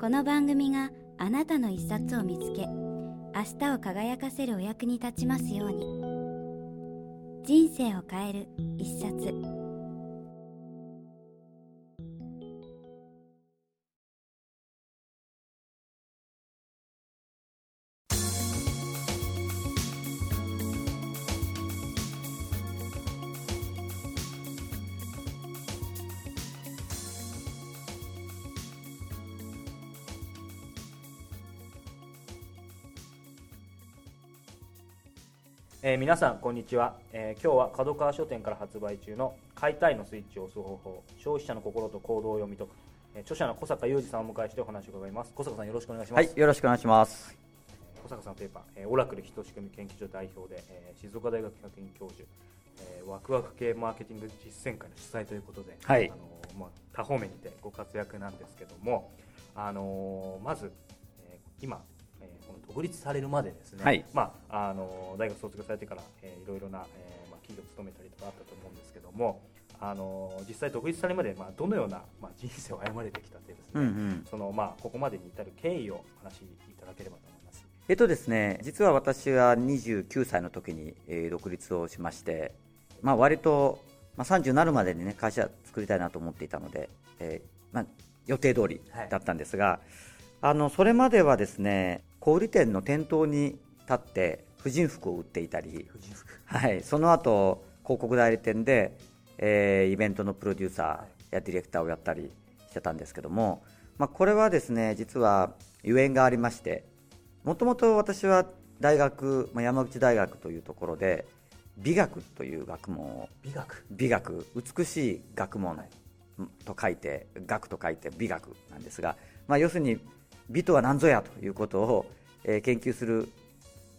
この番組があなたの一冊を見つけ明日を輝かせるお役に立ちますように。人生を変える一冊。えー、皆さんこんにちは、えー、今日は角川書店から発売中の「買いたいのスイッチを押す方法消費者の心と行動を読み解く」えー、著者の小坂雄二さんをお迎えしてお話を伺います。小坂さんよろしくお願いします。はいよろしくお願いします。小坂さんといえば、えー、オラクル人仕組み研究所代表で、えー、静岡大学学院教授、えー、ワクワク系マーケティング実践会の主催ということで、はい。あのー、まあ、多方面にてご活躍なんですけども、あのー、まず、えー、今独立されるまでですね、はい、まあ、あの大学卒業されてから、えー、いろいろな、えーまあ、企業を勤めたりとかあったと思うんですけどもあの実際独立されるまで、まあ、どのような、まあ、人生を歩まれてきたってですね、うんうん、そのまあ、ここまでに至る経緯をお話しいただければと思います。えっとですね、実は私は29歳の時に、えー、独立をしまして、まあ、割と、まあ、30になるまでに、ね、会社作りたいなと思っていたので、えーまあ、予定通りだったんですが、はい、あのそれまではですね小売店の店頭に立って婦人服を売っていたり、はい、その後広告代理店で、えー、イベントのプロデューサーやディレクターをやったりしてたんですけども、まあ、これはですね実はゆえんがありましてもともと私は大学、まあ、山口大学というところで美学という学問を美学。美学美しい学問と書いて、学と書いて美学なんですが、まあ、要するに美とは何ぞやということを、えー、研究する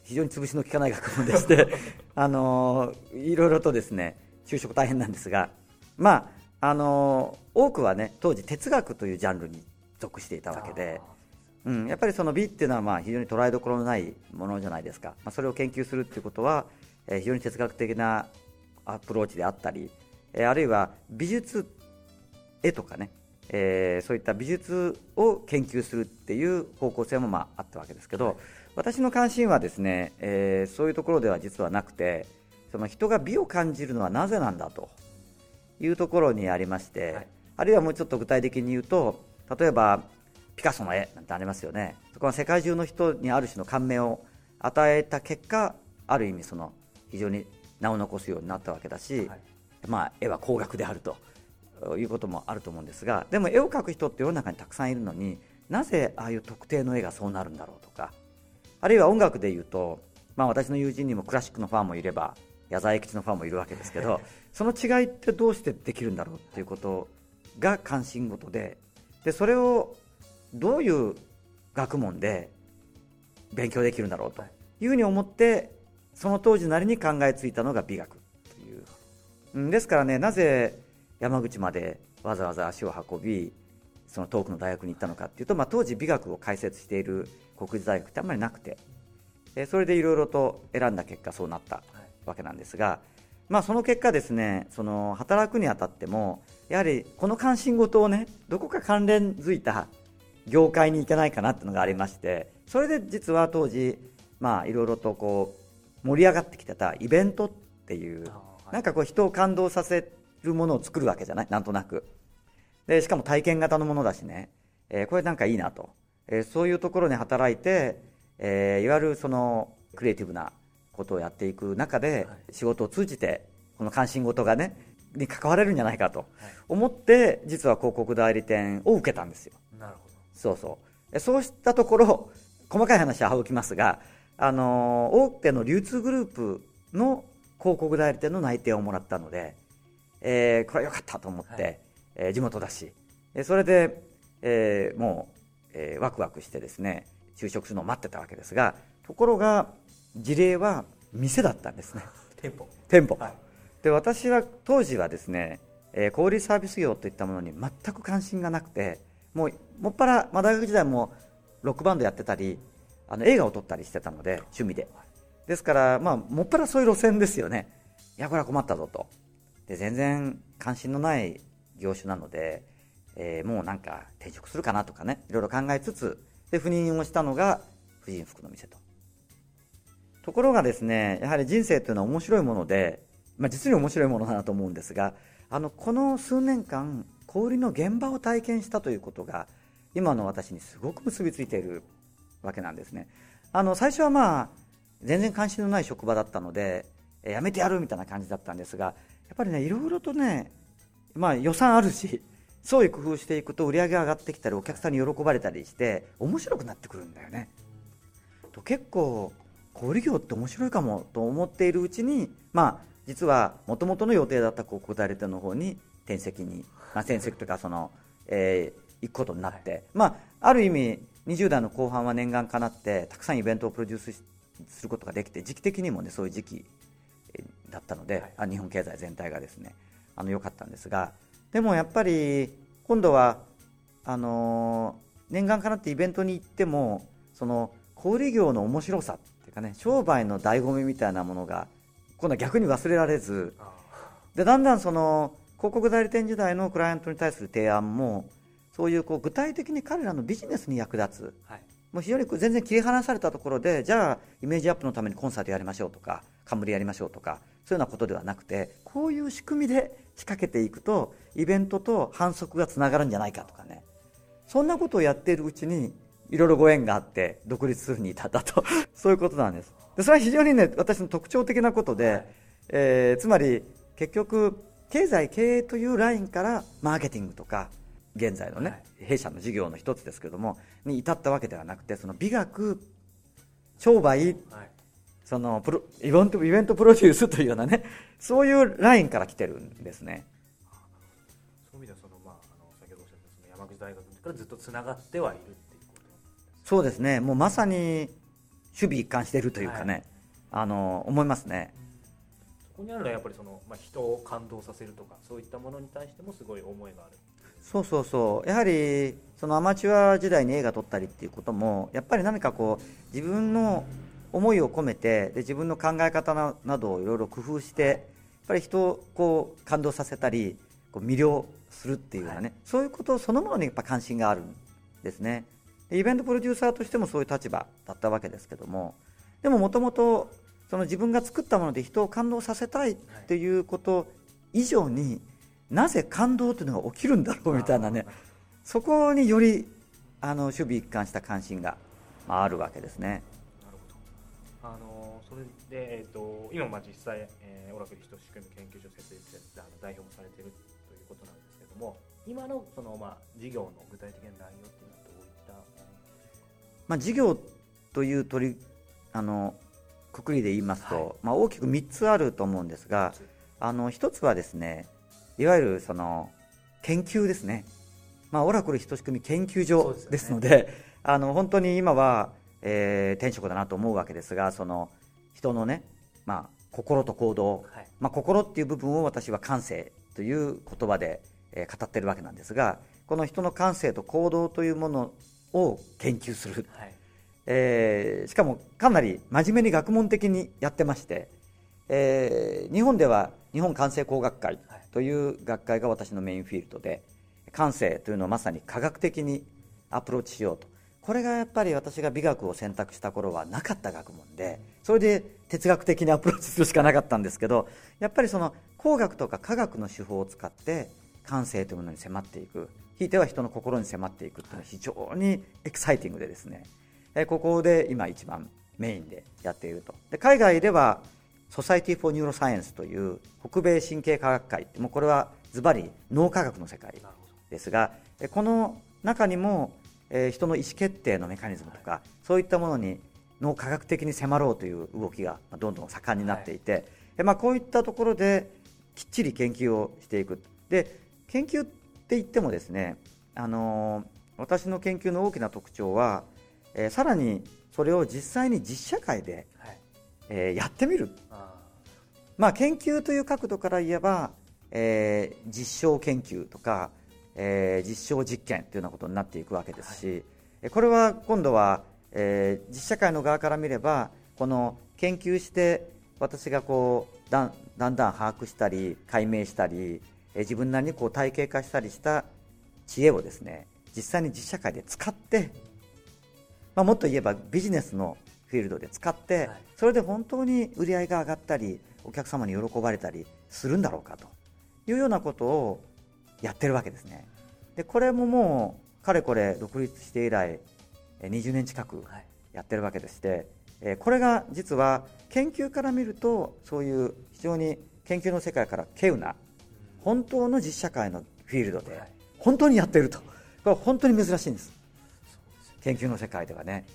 非常に潰しの効かない学問でして あのー、いろいろとですね就職大変なんですが、まああのー、多くはね当時哲学というジャンルに属していたわけで、うん、やっぱりその美っていうのはまあ非常に捉えどころのないものじゃないですか、まあ、それを研究するっていうことは、えー、非常に哲学的なアプローチであったり、えー、あるいは美術絵とかねえー、そういった美術を研究するっていう方向性もまああったわけですけど、はい、私の関心はですね、えー、そういうところでは実はなくてその人が美を感じるのはなぜなんだというところにありまして、はい、あるいはもうちょっと具体的に言うと例えばピカソの絵なんてありますよね。そこは世界中の人にある種の感銘を与えた結果ある意味その非常に名を残すようになったわけだし、はい、まあ、絵は高額であるということもあると思うんですがでも絵を描く人って世の中にたくさんいるのになぜああいう特定の絵がそうなるんだろうとかあるいは音楽でいうと、まあ、私の友人にもクラシックのファンもいれば矢沢永吉のファンもいるわけですけど その違いってどうしてできるんだろうっていうことが関心事ででそれをどういう学問で勉強できるんだろうというふうに思ってその当時なりに考えついたのが美学という。ですからねなぜ山口までわざわざ足を運びその遠くの大学に行ったのかっていうと、まあ、当時美学を解説している国立大学ってあんまりなくてそれでいろいろと選んだ結果そうなったわけなんですが、まあ、その結果ですねその働くにあたってもやはりこの関心事をねどこか関連づいた業界に行けないかなっていうのがありましてそれで実は当時まあいろいろとこう盛り上がってきてたイベントっていうなんかこう人を感動させるものを作るわけじゃない？なんとなく。でしかも体験型のものだしね、えー、これなんかいいなと、えー、そういうところに働いて、えー、いわゆるそのクリエイティブなことをやっていく中で、仕事を通じてこの関心事がねに関われるんじゃないかと思って、実は広告代理店を受けたんですよ。なるほど。そうそう。そうしたところ細かい話は省きますがあの大手の流通グループの広告代理店の内定をもらったのでえー、これは良かったと思って、はい、えー、地元だし、えそれで、えー、もうえー、ワクワクしてですね就職するのを待ってたわけですがところが事例は店だったんですね。店舗。店舗、はい、で私は当時はですね、えー、小売サービス業といったものに全く関心がなくてもうもっぱら、まあ、大学時代もロックバンドやってたりあの映画を撮ったりしてたので趣味で。ですから、まあ、もっぱらそういう路線ですよね。いやこれは困ったぞとで全然関心のない業種なので、えー、もうなんか転職するかなとかねいろいろ考えつつで赴任をしたのが婦人服の店と。ところがですねやはり人生というのは面白いもので、まあ、実に面白いものだなと思うんですがあのこの数年間小売りの現場を体験したということが今の私にすごく結びついているわけなんですね。あの最初はまあ全然関心のない職場だったのでやめてやるみたいな感じだったんですがやっぱりねいろいろとねまあ予算あるし 創意工夫していくと売り上げ上がってきたりお客さんに喜ばれたりして面白くなってくるんだよね。と結構小売業って面白いかもと思っているうちにまあ実はもともとの予定だった広告代理店の方に転籍に、まあ、転籍というかその、えー、行くことになって、まあある意味20代の後半は念願かなってたくさんイベントをプロデュースすることができて時期的にもねそういう時期だったので、はい、日本経済全体がですねあの良かったんですがでもやっぱり今度はあの念願かなってイベントに行ってもその小売業の面白さっていうかね商売の醍醐味みたいなものが今度は逆に忘れられずでだんだんその広告代理店時代のクライアントに対する提案もそういうこう具体的に彼らのビジネスに役立つ、はい、もう非常に全然切り離されたところでじゃあイメージアップのためにコンサートやりましょうとか冠やりましょうとかそういうようなことではなくてこういう仕組みで仕掛けていくとイベントと反則がつながるんじゃないかとかね。そんなことをやっているうちにいろいろご縁があって独立するに至ったと。そういうことなんです。でそれは非常にね私の特徴的なことで、はい、えー、つまり結局経済経営というラインからマーケティングとか現在のね、はい、弊社の事業の一つですけどもに至ったわけではなくてその美学商売、はいそのプロイベントイベントプロデュースというようなねそういうラインから来てるんですね。そういう意味ではその、まあ、あの先ほどおっしゃったその山口大学からずっとつながってはいるっていうことそうですね。もうまさに守備一貫しているというかね、はい、あの思いますね。そこにあるのはやっぱりその、まあ、人を感動させるとかそういったものに対してもすごい思いがある。そうそうそう。やはりそのアマチュア時代に映画撮ったりっていうこともやっぱり何かこう自分の思いを込めてで自分の考え方などをいろいろ工夫してやっぱり人をこう感動させたりこう魅了するっていうようなね、はい、そういうことそのものにやっぱ関心があるんですねイベントプロデューサーとしてもそういう立場だったわけですけどもでももともとその自分が作ったもので人を感動させたいっていうこと以上に、なぜ感動というのが起きるんだろうみたいなねそこによりあの守備一貫した関心があるわけですね。で、えーと、今まあ実際、えー、オラクル人仕組み研究所設立であの代表もされているということなんですけども今のその、まあ、事業の具体的な内容っていうのはどういったまあ、事業という取りあのくくりで言いますと、はい、まあ、大きく3つあると思うんですがあの1つはですねいわゆるその研究ですね、まあ、オラクル人仕組み研究所ですので、ね、あの本当に今はえー、転職だなと思うわけですがその人のね、まあ、心と行動、はい、まあ、心っていう部分を私は感性という言葉で、えー、語ってるわけなんですがこの人の感性と行動というものを研究する、はい、えー、しかもかなり真面目に学問的にやってまして、えー、日本では日本感性工学会という学会が私のメインフィールドで感性というのをまさに科学的にアプローチしようとこれがやっぱり私が美学を選択した頃はなかった学問でそれで哲学的にアプローチするしかなかったんですけどやっぱりその工学とか科学の手法を使って感性というものに迫っていく。ひいては人の心に迫っていくっていうのは非常にエキサイティングでですね。ここで今一番メインでやっていると。で海外では Society for Neuroscience という北米神経科学会もうこれはズバリ脳科学の世界ですがこの中にもえー、人の意思決定のメカニズムとかそういったものに脳科学的に迫ろうという動きがどんどん盛んになっていて、はい、まあ、こういったところできっちり研究をしていく。で研究って言ってもですね、あの私の研究の大きな特徴は、えー、さらにそれを実際に実社会で、はい、えー、やってみる。まあ、研究という角度から言えば、えー、実証研究とか、えー、実証実験というようなことになっていくわけですし、はい、これは今度は、えー、実社会の側から見ればこの研究して私がこうだんだんだん把握したり解明したり、えー、自分なりにこう体系化したりした知恵をですね実際に実社会で使って、まあ、もっと言えばビジネスのフィールドで使って、それで本当に売り上げが上がったりお客様に喜ばれたりするんだろうかというようなことをやってるわけですね。でこれももうかれこれ独立して以来20年近くやってるわけでして、これが実は研究から見るとそういう非常に研究の世界から稀有な本当の実社会のフィールドで本当にやっていると。これは本当に珍しいんです。研究の世界ではね。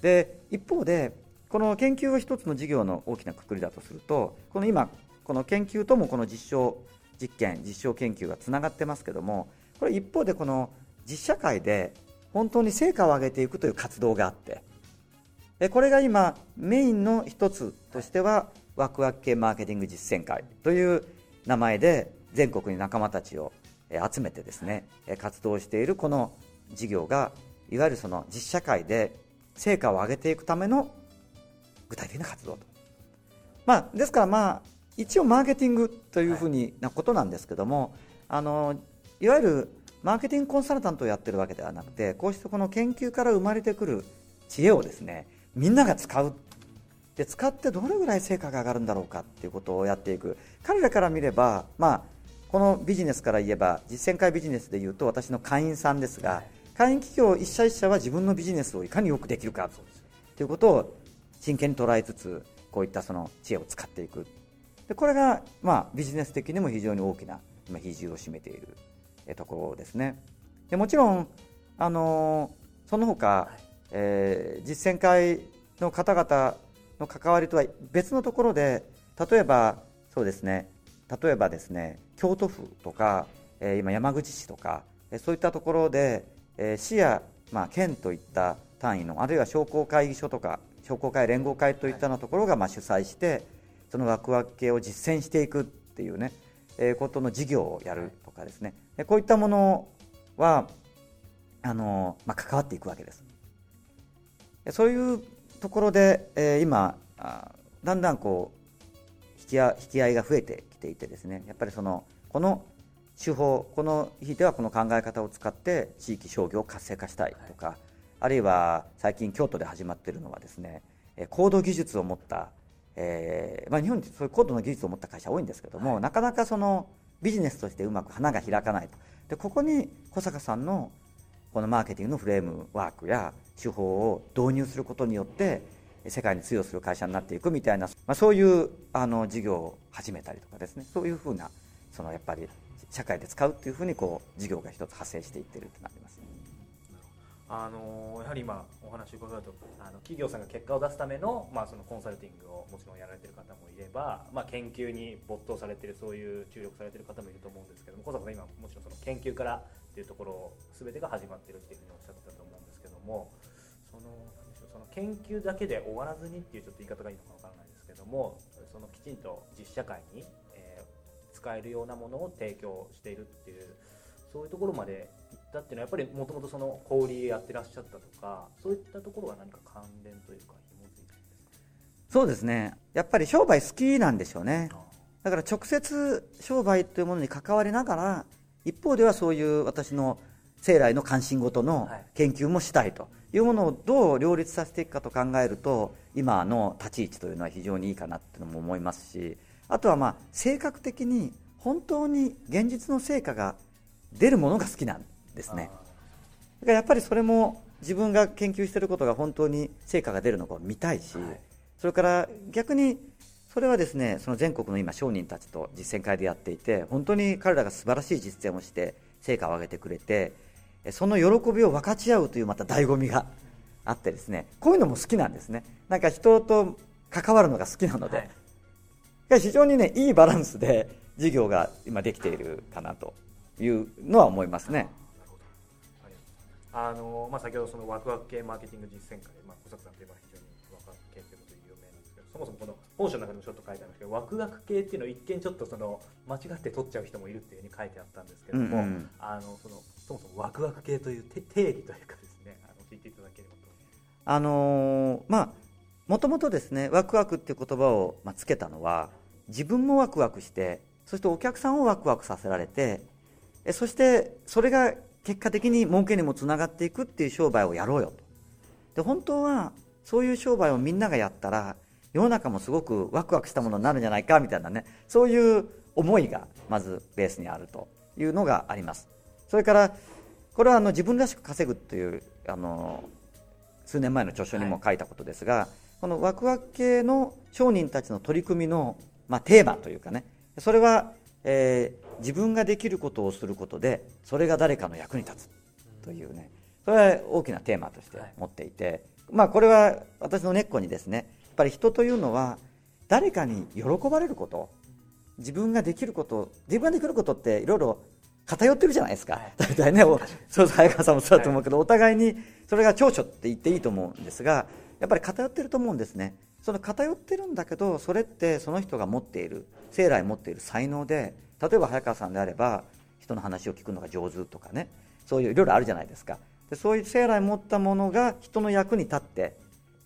で一方でこの研究は一つの事業の大きなくくりだとするとこの今この研究ともこの実証実験実証研究がつながってますけどもこれ一方でこの実社会で本当に成果を上げていくという活動があってこれが今メインの一つとしてはワクワク系マーケティング実践会という名前で全国に仲間たちを集めてですね活動しているこの事業がいわゆるその実社会で成果を上げていくための具体的な活動と。まあ、ですからまあ一応マーケティングというふうになことなんですけども、あのいわゆるマーケティングコンサルタントをやってるわけではなくてこうしてこの研究から生まれてくる知恵をですねみんなが使う。で使ってどれぐらい成果が上がるんだろうかっていうことをやっていく。彼らから見れば、まあ、このビジネスから言えば実践会ビジネスでいうと私の会員さんですが、会員企業一社一社は自分のビジネスをいかによくできるか。ということを真剣に捉えつつこういったその知恵を使っていくでこれが、まあ、ビジネス的にも非常に大きな今比重を占めているところですね。でもちろん、あのその他、はい、えー、実践会の方々の関わりとは別のところで例えばそうですね例えばですね京都府とか、えー、今山口市とか、えそういったところで、えー、市や、まあ、県といった単位のあるいは商工会議所とか商工会連合会といったようなところがまあ主催してそのワクワク系を実践していくっていうね、えー、ことの事業をやるとかですね。でこういったものはあの、まあ、関わっていくわけです。そういうところで、えー、今だんだんこう引き引き合いが増えてきていてですね。やっぱりそのこの手法この日ではこの考え方を使って地域商業を活性化したいとか、はい、あるいは最近京都で始まっているのはですね高度技術を持った、えーまあ、日本にそういう高度の技術を持った会社多いんですけども、はい、なかなかそのビジネスとしてうまく花が開かないと。でここに小坂さんのこのマーケティングのフレームワークや手法を導入することによって世界に通用する会社になっていくみたいな、まあ、そういうあの事業を始めたりとかですね。そういうふうなそのやっぱり社会で使うっていうふうにこう事業が一つ派生していってるってなります。あのやはり今お話伺うとあの企業さんが結果を出すための,、まあそのコンサルティングをもちろんやられてる方もいれば、まあ、研究に没頭されてるそういう注力されてる方もいると思うんですけども小坂さん今もちろんその研究からっていうところ全てが始まってるっていうふうにおっしゃってたと思うんですけどもそのその研究だけで終わらずにっていうちょっと言い方がいいのかわからないですけどもそのきちんと実社会に、えー、使えるようなものを提供しているっていうそういうところまで行たっていうのはやっぱりもともとその小売やってらっしゃったとかそういったところは何か関連というか紐づいてるんですか？そうですね。やっぱり商売好きなんでしょうね。だから直接商売というものに関わりながら一方ではそういう私の生来の関心事の研究もしたいというものをどう両立させていくかと考えると今の立ち位置というのは非常にいいかなっていうのも思いますしあとはまあ性格的に本当に現実の成果が出るものが好きなんですね。だからやっぱりそれも自分が研究していることが本当に成果が出るのかを見たいし、それから逆にそれはですねその全国の今商人たちと実践会でやっていて本当に彼らが素晴らしい実践をして成果を上げてくれてその喜びを分かち合うというまた醍醐味があってですねこういうのも好きなんですね。なんか人と関わるのが好きなので、はい、非常にねいいバランスで事業が今できているかなというのは思いますね。あのまあ、先ほどそのワクワク系マーケティング実践会、まあ、小坂さんといえば非常にワクワク系ということで有名なんですけどそもそもこの本書の中でもちょっと書いてあるんですけどワクワク系っていうのを一見ちょっとその間違って取っちゃう人もいるっていうふうに書いてあったんですけども、うんうん、あのそのそもそもワクワク系という定義というかですねあの教えていただければとあのー、まあもともとですねワクワクっていう言葉を、まあ、つけたのは自分もワクワクしてそしてお客さんをワクワクさせられてそしてそれが結果的に儲けにもつながっていくっていう商売をやろうよと。で本当はそういう商売をみんながやったら世の中もすごくワクワクしたものになるんじゃないかみたいなねそういう思いがまずベースにあると。いうのがあります。それからこれはあの自分らしく稼ぐというあの数年前の著書にも書いたことですが、はい、このワクワク系の商人たちの取り組みの、まあ、テーマというかねそれは、えー、自分ができることをすることでそれが誰かの役に立つ。というね。それは大きなテーマとして持っていて、まあこれは私の根っこにですね。やっぱり人というのは誰かに喜ばれること自分ができること自分ができることっていろいろ偏ってるじゃないですか、はい、大体ねそうそう早川さんもそうだと思うけど、はい、お互いにそれが長所って言っていいと思うんですがやっぱり偏ってると思うんですねその偏ってるんだけどそれってその人が持っている生来持っている才能で例えば早川さんであれば人の話を聞くのが上手とかねそういういろいろあるじゃないですか。でそういう生来持ったものが人の役に立って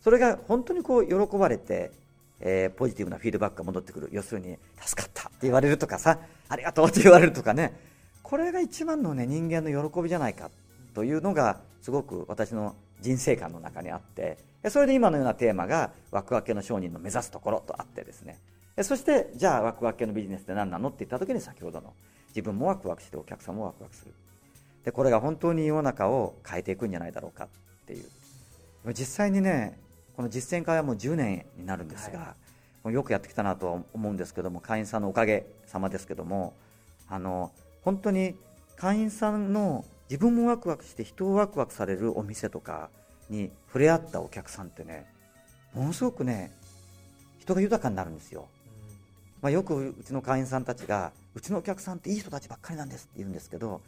それが本当にこう喜ばれて、えー、ポジティブなフィードバックが戻ってくる。要するに助かったって言われるとかさありがとうって言われるとかね。これが一番のね人間の喜びじゃないかというのがすごく私の人生観の中にあってそれで今のようなテーマがワクワク系の商人の目指すところとあってですね。そしてじゃあワクワク系のビジネスって何なのって言った時に先ほどの自分もワクワクしてお客さんもワクワクする。でこれが本当に世の中を変えていくんじゃないだろうかっていう。実際にねこの実践会はもう10年になるんですが、はい、よくやってきたなと思うんですけども会員さんのおかげさまですけどもあの本当に会員さんの自分もワクワクして人をワクワクされるお店とかに触れ合ったお客さんってねものすごくね人が豊かになるんですよ。まあ、よくうちの会員さんたちがうちのお客さんっていい人たちばっかりなんですって言うんですけど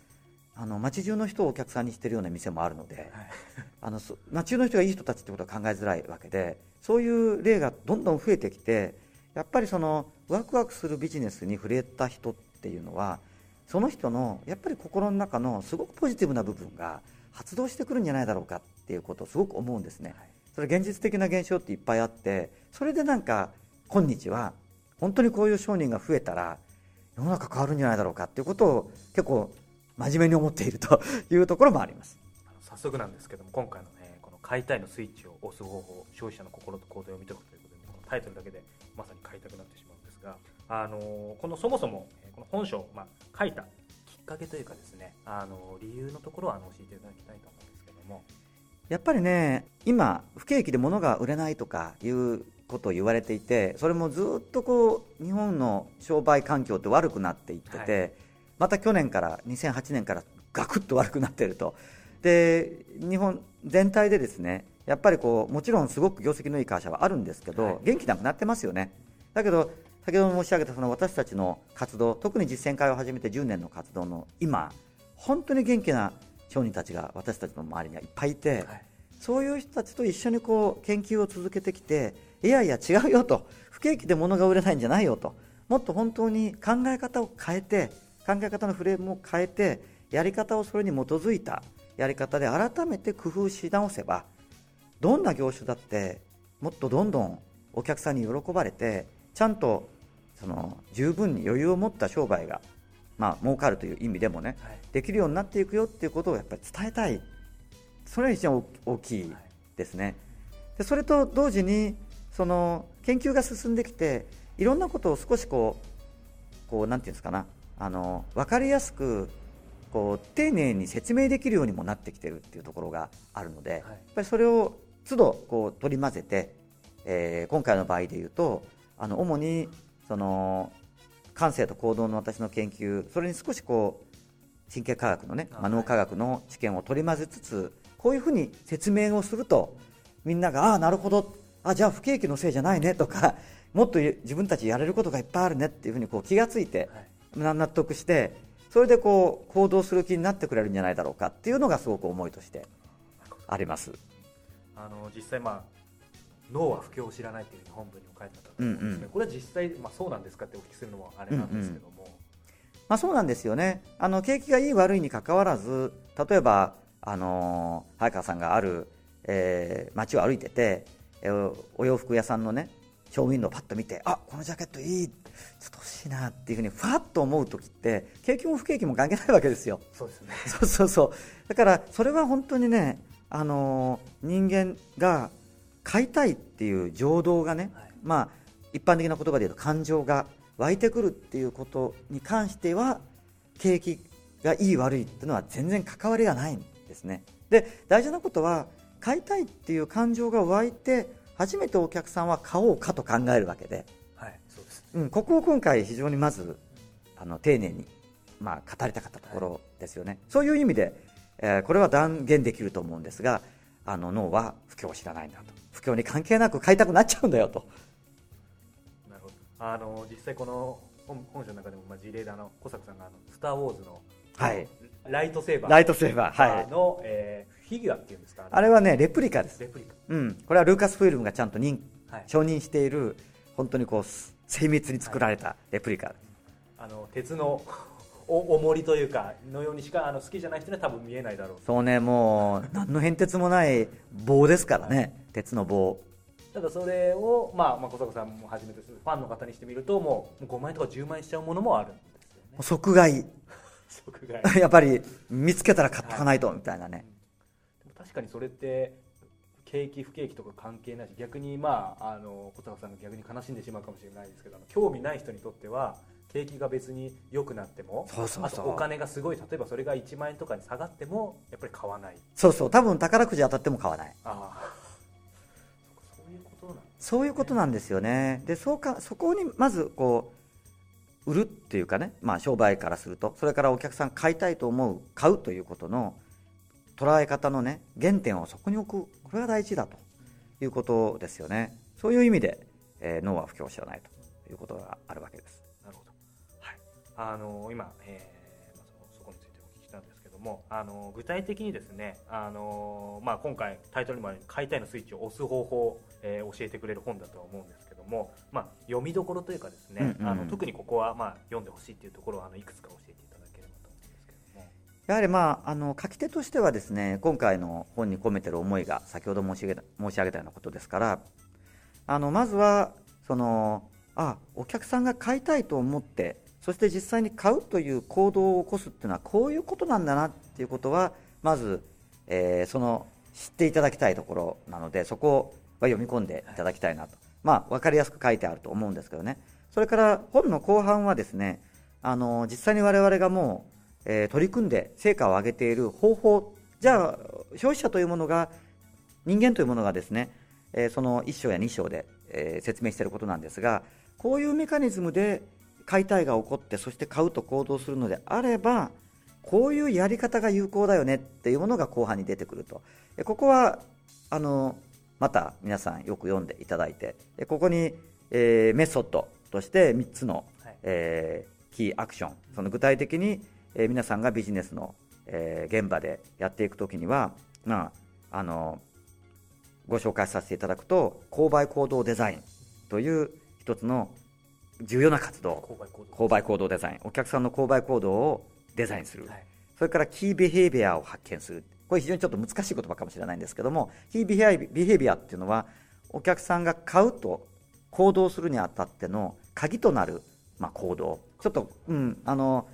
あの街中の人をお客さんにしてるような店もあるので、はい、あの街中の人がいい人たちってことは考えづらいわけでそういう例がどんどん増えてきてやっぱりそのワクワクするビジネスに触れた人っていうのはその人のやっぱり心の中のすごくポジティブな部分が発動してくるんじゃないだろうかっていうことをすごく思うんですね。それ現実的な現象っていっぱいあってそれでなんか今日は本当にこういう商人が増えたら世の中変わるんじゃないだろうかっていうことを結構真面目に思っていると いうところもあります早速なんですけども今回のねこの買いたいのスイッチを押す方法消費者の心と行動を読み解くということでこのタイトルだけでまさに買いたくなってしまうんですがあのこのそもそもこの本書を、まあ、書いたきっかけというかですねあの理由のところはあの教えていただきたいと思うんですやっぱりね今不景気で物が売れないとかいうことを言われていてそれもずっとこう日本の商売環境って悪くなっていってて、はい、また去年から2008年からガクッと悪くなっていると。で日本全体でですねやっぱりこうもちろんすごく業績のいい会社はあるんですけど、はい、元気なくなってますよね。だけど先ほど申し上げたその私たちの活動特に実践会を始めて10年の活動の今本当に元気な商人たちが私たちの周りにはいっぱいいて、はい、そういう人たちと一緒にこう研究を続けてきていやいや違うよと不景気で物が売れないんじゃないよともっと本当に考え方を変えて考え方のフレームを変えてやり方をそれに基づいたやり方で改めて工夫し直せばどんな業種だってもっとどんどんお客さんに喜ばれてちゃんとその十分に余裕を持った商売がまあ儲かるという意味でもね、はい、できるようになっていくよっていうことをやっぱり伝えたい。それが一番大きいですね。でそれと同時にその研究が進んできていろんなことを少しこうこうなんていうんですかなあの分かりやすくこう丁寧に説明できるようにもなってきてるっていうところがあるので、はい、やっぱりそれを都度こう取り混ぜて、えー、今回の場合でいうとあの主にその感性と行動の私の研究それに少しこう神経科学のね、ま脳科学の知見を取り混ぜつつこういうふうに説明をするとみんながああなるほど。あじゃあ不景気のせいじゃないね。とか もっと自分たちやれることがいっぱいあるねっていうふうにこう気がついて、納得してそそれでこう行動する気になってくれるんじゃないだろうかっていうのがすごく思いとしてあります。あの実際まあ脳は不況を知らないという本文にも書いてあったと思うんですね、うんうん、これは実際、まあ、そうなんですかってお聞きするのもあれなんですけども、うんうん、まあ、そうなんですよね。あの景気がいい悪いにかかわらず例えば、あのー、早川さんがある、えー、街を歩いてて、えー、お洋服屋さんのねショーウィンドウをパッと見てあこのジャケットいいちょっと欲しいなっていうふうにふわっと思う時って景気も不景気も関係ないわけですよ。そうですね。そうそうそう。だからそれは本当にねあのー、人間が買いたいっていう情動がね、はい、まあ一般的な言葉で言うと感情が湧いてくるっていうことに関しては景気がいい悪いっていうのは全然関わりがないんですね。で大事なことは買いたいっていう感情が湧いて初めてお客さんは買おうかと考えるわけで,、はいそうです。うん、ここを今回非常にまずあの丁寧に、まあ、語りたかったところですよね、はい、そういう意味で、えー、これは断言できると思うんですがあの脳は不況を知らないんだと。不況に関係なく買いたくなっちゃうんだよと。なるほど。あの実際この本本書の中でも、まあ、事例であの小坂さんがあの「スター・ウォーズの」はい、ライトセーバー。ライトセーバー、はい、の、えー、フィギュアっていうんですか？あれはねレプリカです。レプリカ、うん、これはルーカスフィルムがちゃんと認、はい、承認している本当にこう精密に作られたレプリカ、はい、あの鉄のお重りというかのようにしかあの好きじゃない人には多分見えないだろう。そうねもう何の変哲もない棒ですからね、はい、鉄の棒。ただそれを、まあ、まあ小坂さんも初めてするファンの方にしてみるともう5万円とか10万円しちゃうものもあるんですよね。即買い。即買い。やっぱり見つけたら買っとかないと、みたいなね、でも確かにそれって景気不景気とか関係ないし逆にまああの小坂さんが逆に悲しんでしまうかもしれないですけど興味ない人にとっては景気が別に良くなってもあとお金がすごい例えばそれが1万円とかに下がってもやっぱり買わない。そうそう。多分宝くじ当たっても買わない。ああそういうことなん、ね、そういうことなんですよね。でそうかそこにまずこう売るっていうかね、まあ、商売からするとそれからお客さん買いたいと思う買うということの捉え方のね原点をそこに置くこれが大事だと。いうことですよね。そういう意味で、えー、脳は不況を知らないということがあるわけですあの今、えー、まあ、そこについてお聞きしたんですけどもあの具体的にですねあの、まあ、今回タイトルにもある「買いたい」のスイッチを押す方法を、えー、教えてくれる本だとは思うんですけども、まあ、読みどころというかですね、あの特にここは、まあ、読んでほしいというところをあのいくつか教えていただければと思うんですけども。やはり、まあ、あの書き手としてはですね今回の本に込めてる思いが先ほど申し上げた申し上げたようなことですからあのまずはそのあお客さんが買いたいと思ってそして実際に買うという行動を起こすっていうのはこういうことなんだなっていうことはまず、えー、その知っていただきたいところなのでそこは読み込んでいただきたいなと、まあ、分かりやすく書いてあると思うんですけどね。それから本の後半はですねあの実際に我々がもう、えー、取り組んで成果を上げている方法。じゃあ消費者というものが人間というものがですね、えー、その1章や2章で、え、説明していることなんですがこういうメカニズムで買いたいが起こってそして買うと行動するのであればこういうやり方が有効だよねっていうものが後半に出てくると。ここはあのまた皆さんよく読んでいただいてここに、えー、メソッドとして3つの、はい、えー、キーアクション。その具体的に、えー、皆さんがビジネスの、えー、現場でやっていくときには、まあ、あのご紹介させていただくと購買行動デザインという一つの重要な活動購買行動。デザイン。お客さんの購買行動をデザインする、はい、それからキービヘイビアを発見する。これ非常にちょっと難しい言葉かもしれないんですけどもキービヘイビアっていうのはお客さんが買うと行動するにあたっての鍵となる、まあ、行動。ちょっと、うん、あの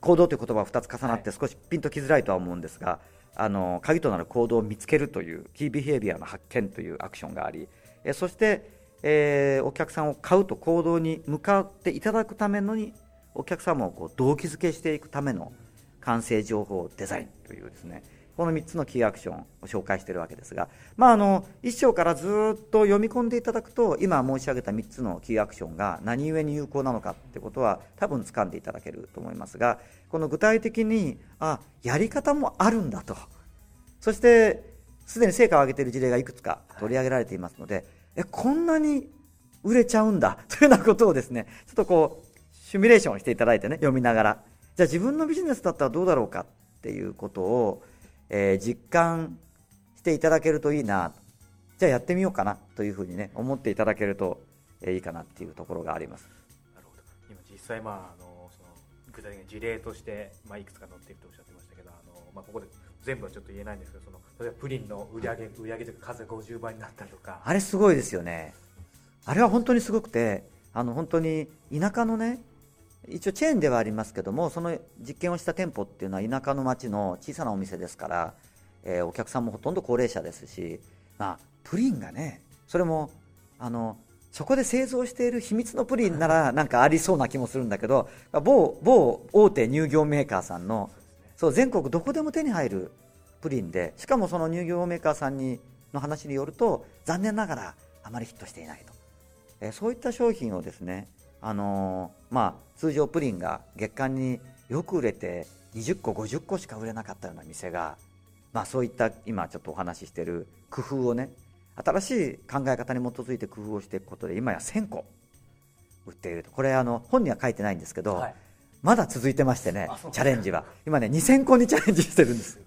行動という言葉が2つ重なって少しピンときづらいとは思うんですが、はい、あの鍵となる行動を見つけるというキービヘイビアの発見というアクションがありえそしてえー、お客さんを買うと行動に向かっていただくためのにお客様をこう動機づけしていくための完成情報デザインというですねこの3つのキーアクションを紹介しているわけですが、まあ、あの1章からずっと読み込んでいただくと今申し上げた3つのキーアクションが何故に有効なのかということは多分掴んでいただけると思いますがこの具体的にあやり方もあるんだと。そしてすでに成果を上げている事例がいくつか取り上げられていますので、えこんなに売れちゃうんだ。というようなことをですねちょっとこうシミュレーションしていただいてね読みながら。じゃあ自分のビジネスだったらどうだろうかっていうことを、えー、実感していただけるといいな。じゃあやってみようかな。というふうにね思っていただけると、え、いいかなっていうところがあります。なるほど。今実際まああのその具体的な事例として、まあ、いくつか載っているとおっしゃってましたけどあの、まあ、ここで全部はちょっと言えないんですけどその例えばプリンの売り上げ売り上げというか数が50倍になったりとか。あれすごいですよね。あれは本当にすごくてあの本当に田舎のね一応チェーンではありますけどもその実験をした店舗っていうのは田舎の町の小さなお店ですから、えー、お客さんもほとんど高齢者ですし、まあ、プリンがねそれもあのそこで製造している秘密のプリンならなんかありそうな気もするんだけど某某大手乳業メーカーさんのそう全国どこでも手に入るプリンでしかもその乳業メーカーさんにの話によると残念ながらあまりヒットしていないと、え、そういった商品をですねあのー、まあ、通常プリンが月間によく売れて20個50個しか売れなかったような店が、まあ、そういった今ちょっとお話ししている工夫をね新しい考え方に基づいて工夫をしていくことで今や1000個売っていると。これあの本には書いてないんですけど、はい、まだ続いてましてねチャレンジは。今ね2000個にチャレンジしてるんです。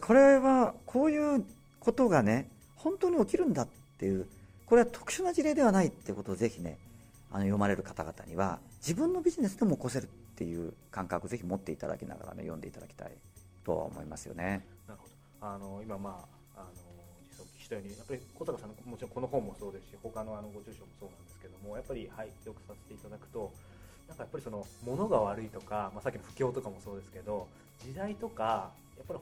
これはこういうことがね本当に起きるんだっていうこれは特殊な事例ではないっていうことをぜひねあの読まれる方々には自分のビジネスでも起こせるっていう感覚をぜひ持っていただきながらね読んでいただきたいとは思いますよね。なるほど。あの今まああの実際お聞きしたようにやっぱり小坂さんもちろんこの本もそうですし他のあのご著書もそうなんですけどもやっぱりはいよくさせていただくとなんかやっぱりその物が悪いとか、まあ、さっきの不況とかもそうですけど時代とかやっぱり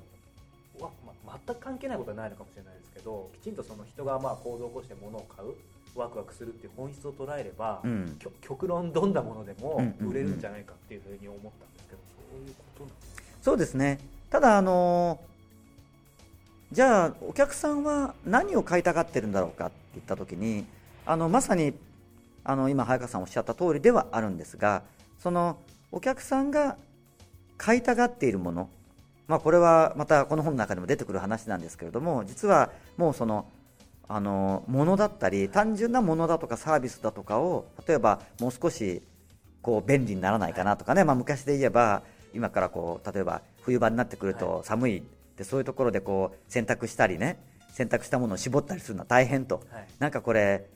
わ、ま全く関係ないことはないのかもしれないですけどきちんとその人がまあ行動を起こして物を買うワクワクするっていう本質を捉えれば、うん、極論どんなものでも売れるんじゃないかっていうふうに思ったんですけど、そういうことなんですかそうですね。ただあのじゃあお客さんは何を買いたがってるんだろうかって言った時にあのまさにあの今早川さんおっしゃった通りではあるんですがそのお客さんが買いたがっているものまあ、これはまたこの本の中でも出てくる話なんですけれども実はもうそのあのものだったり単純なものだとかサービスだとかを例えばもう少しこう便利にならないかなとかね、まあ、昔で言えば今からこう例えば冬場になってくると寒いでそういうところでこう洗濯したりね洗濯したものを絞ったりするのは大変と、はい、なんかこれ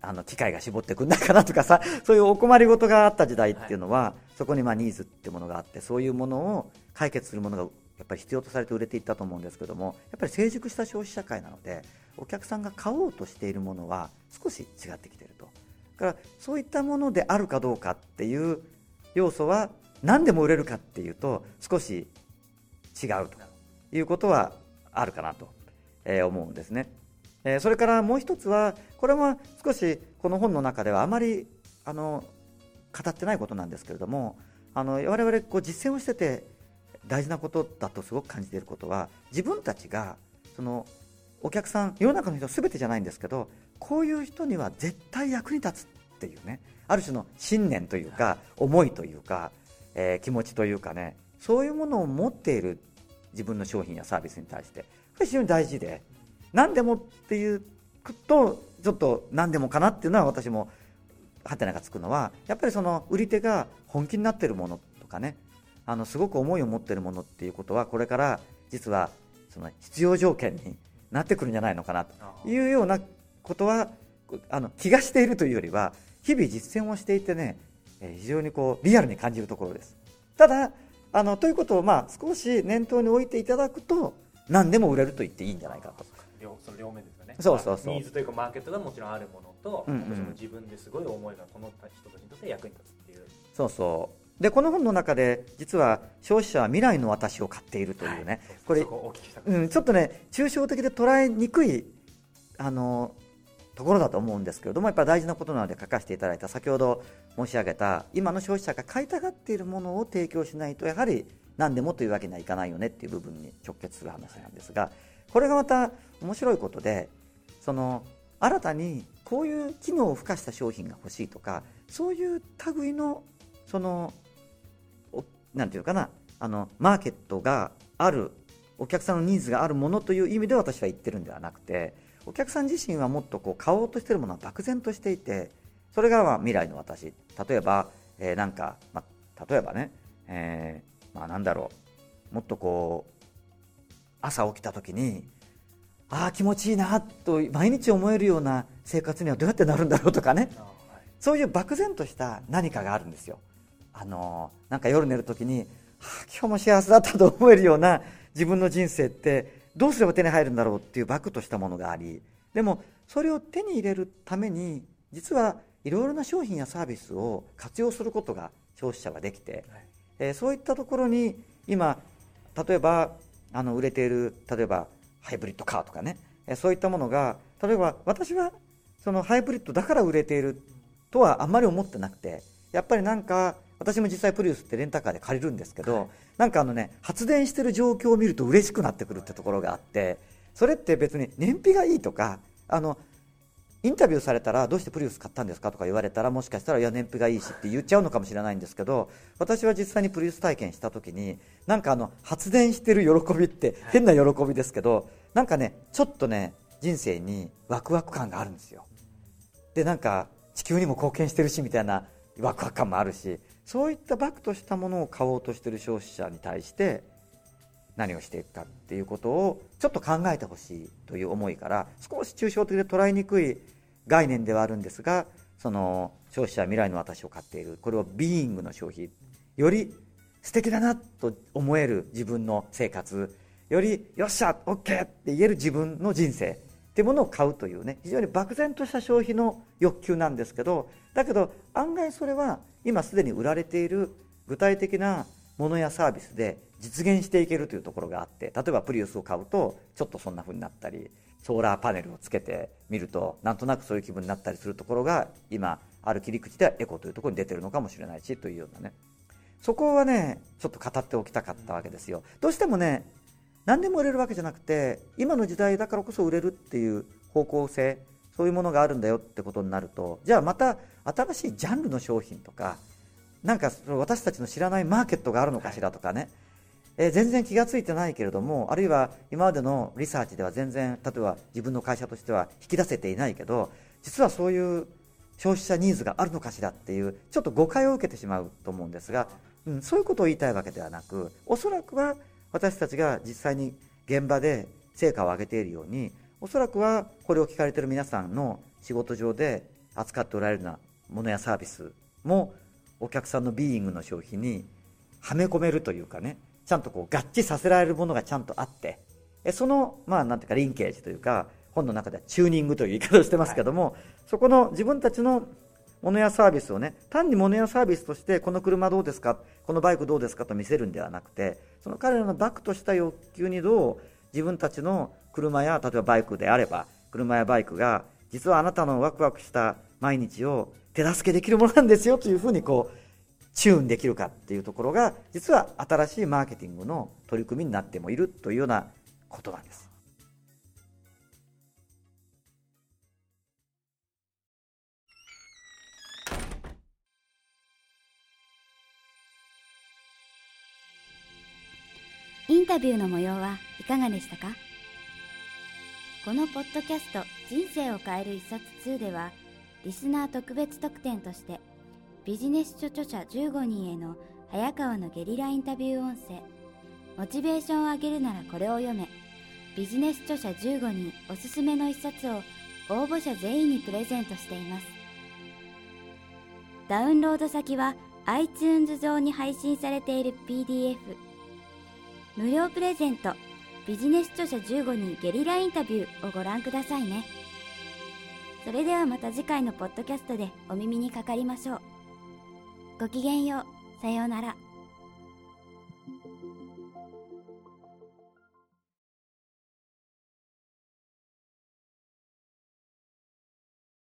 あの機械が絞ってくんないかなとかさ そういうお困りごとがあった時代っていうのは、はい、そこにまあニーズっていうものがあってそういうものを解決するものがやっぱり必要とされて売れていったと思うんですけどもやっぱり成熟した消費社会なのでお客さんが買おうとしているものは少し違ってきてるとだからそういったものであるかどうかっていう要素は何でも売れるかっていうと少し違うということはあるかなと思うんですね。えそれからもう一つはこれは少しこの本の中ではあまりあの語ってないことなんですけれどもあの我々こう実践をしてて大事なことだとすごく感じていることは自分たちがそのお客さん世の中の人全てじゃないんですけどこういう人には絶対役に立つっていうねある種の信念というか思いというか、えー、気持ちというかねそういうものを持っている自分の商品やサービスに対して非常に大事で何でもっていうとちょっと何でもかなっていうのは私もハテナがつくのはやっぱりその売り手が本気になってるものとかねあのすごく思いを持ってるものっていうことはこれから実はその必要条件になってくるんじゃないのかなというようなことはあの気がしているというよりは日々実践をしていてね非常にこうリアルに感じるところです。ただあのということをまあ少し念頭に置いていただくと何でも売れると言っていいんじゃないかと。その両面ですよね。そうそうそう。ニーズというかマーケットがもちろんあるものと、うんうん、自分ですごい思いがこの人たちにとって役に立つっていう。そうそう。でこの本の中で実は消費者は未来の私を買っているというね、はい、これうん、ちょっとね抽象的で捉えにくいあのところだと思うんですけれどもやっぱり大事なことなので書かせていただいた先ほど申し上げた今の消費者が買いたがっているものを提供しないとやはり何でもというわけにはいかないよねっていう部分に直結する話なんですがこれがまた面白いことでその新たにこういう機能を付加した商品が欲しいとかそういう類のそのなんていうかなあのマーケットがあるお客さんのニーズがあるものという意味で私は言ってるんではなくてお客さん自身はもっとこう買おうとしてるものは漠然としていてそれがま未来の私。例えば、えー、なんか、まあ、例えばね、えー、まあなんだろう。もっとこう朝起きた時にああ気持ちいいなと毎日思えるような生活にはどうやってなるんだろうとかね、そういう漠然とした何かがあるんですよ。あのなんか夜寝る時に、はあ、今日も幸せだったと思えるような自分の人生ってどうすれば手に入るんだろうっていうバクとしたものがありでもそれを手に入れるために実はいろいろな商品やサービスを活用することが消費者ができて、はい、えー、そういったところに今例えばあの売れている例えばハイブリッドカーとかね、えー、そういったものが例えば私はそのハイブリッドだから売れているとはあんまり思ってなくてやっぱりなんか私も実際プリウスってレンタカーで借りるんですけど、はい、なんかあのね発電してる状況を見ると嬉しくなってくるってところがあってそれって別に燃費がいいとかあのインタビューされたらどうしてプリウス買ったんですかとか言われたらもしかしたらいや燃費がいいしって言っちゃうのかもしれないんですけど私は実際にプリウス体験した時になんかあの発電してる喜びって変な喜びですけどなんかねちょっとね人生にワクワク感があるんですよ。でなんか地球にも貢献してるしみたいなワクワク感もあるしそういったバクとしたものを買おうとしてる消費者に対して何をしていくかっていうことをちょっと考えてほしいという思いから少し抽象的で捉えにくい概念ではあるんですがその消費者は未来の私を買っているこれをビーイングの消費より素敵だなと思える自分の生活よりよっしゃ OK って言える自分の人生っていうものを買うというね非常に漠然とした消費の欲求なんですけどだけど案外それは今すでに売られている具体的なものやサービスで実現していけるというところがあって例えばプリウスを買うとちょっとそんな風になったりソーラーパネルをつけてみるとなんとなくそういう気分になったりするところが今ある切り口ではエコというところに出てるのかもしれないしというようなね。そこはねちょっと語っておきたかったわけですよ。どうしてもね何でも売れるわけじゃなくて今の時代だからこそ売れるっていう方向性そういうものがあるんだよってことになるとじゃあまた新しいジャンルの商品とかなんか私たちの知らないマーケットがあるのかしらとかね、はいえ、全然気が付いてないけれどもあるいは今までのリサーチでは全然例えば自分の会社としては引き出せていないけど実はそういう消費者ニーズがあるのかしらっていうちょっと誤解を受けてしまうと思うんですが、うん、そういうことを言いたいわけではなくおそらくは私たちが実際に現場で成果を上げているようにおそらくはこれを聞かれている皆さんの仕事上で扱っておられるようなものやサービスもお客さんのビーイングの消費にはめ込めるというかねちゃんとこう合致させられるものがちゃんとあってそのまあなんていうかリンケージというか本の中ではチューニングという言い方をしてますけども、はい、そこの自分たちのものやサービスをね単にものやサービスとしてこの車どうですかこのバイクどうですかと見せるんではなくてその彼らのバックとした欲求にどう自分たちの車や例えばバイクであれば車やバイクが実はあなたのワクワクした毎日を手助けできるものなんですよというふうにこうチューンできるかっていうところが実は新しいマーケティングの取り組みになってもいるというようなことなんです。インタビューの模様はいかがでしたか？このポッドキャスト「人生を変える一冊2」ではリスナー特別特典として「ビジネス書著者15人への早川のゲリラインタビュー音声。モチベーションを上げるならこれを読め。ビジネス著者15人おすすめの一冊を応募者全員にプレゼントしています。ダウンロード先は iTunes 上に配信されている PDF 無料プレゼント。ビジネス著者15人ゲリラインタビューをご覧くださいね。それではまた次回のポッドキャストでお耳にかかりましょう。ごきげんよう。さようなら。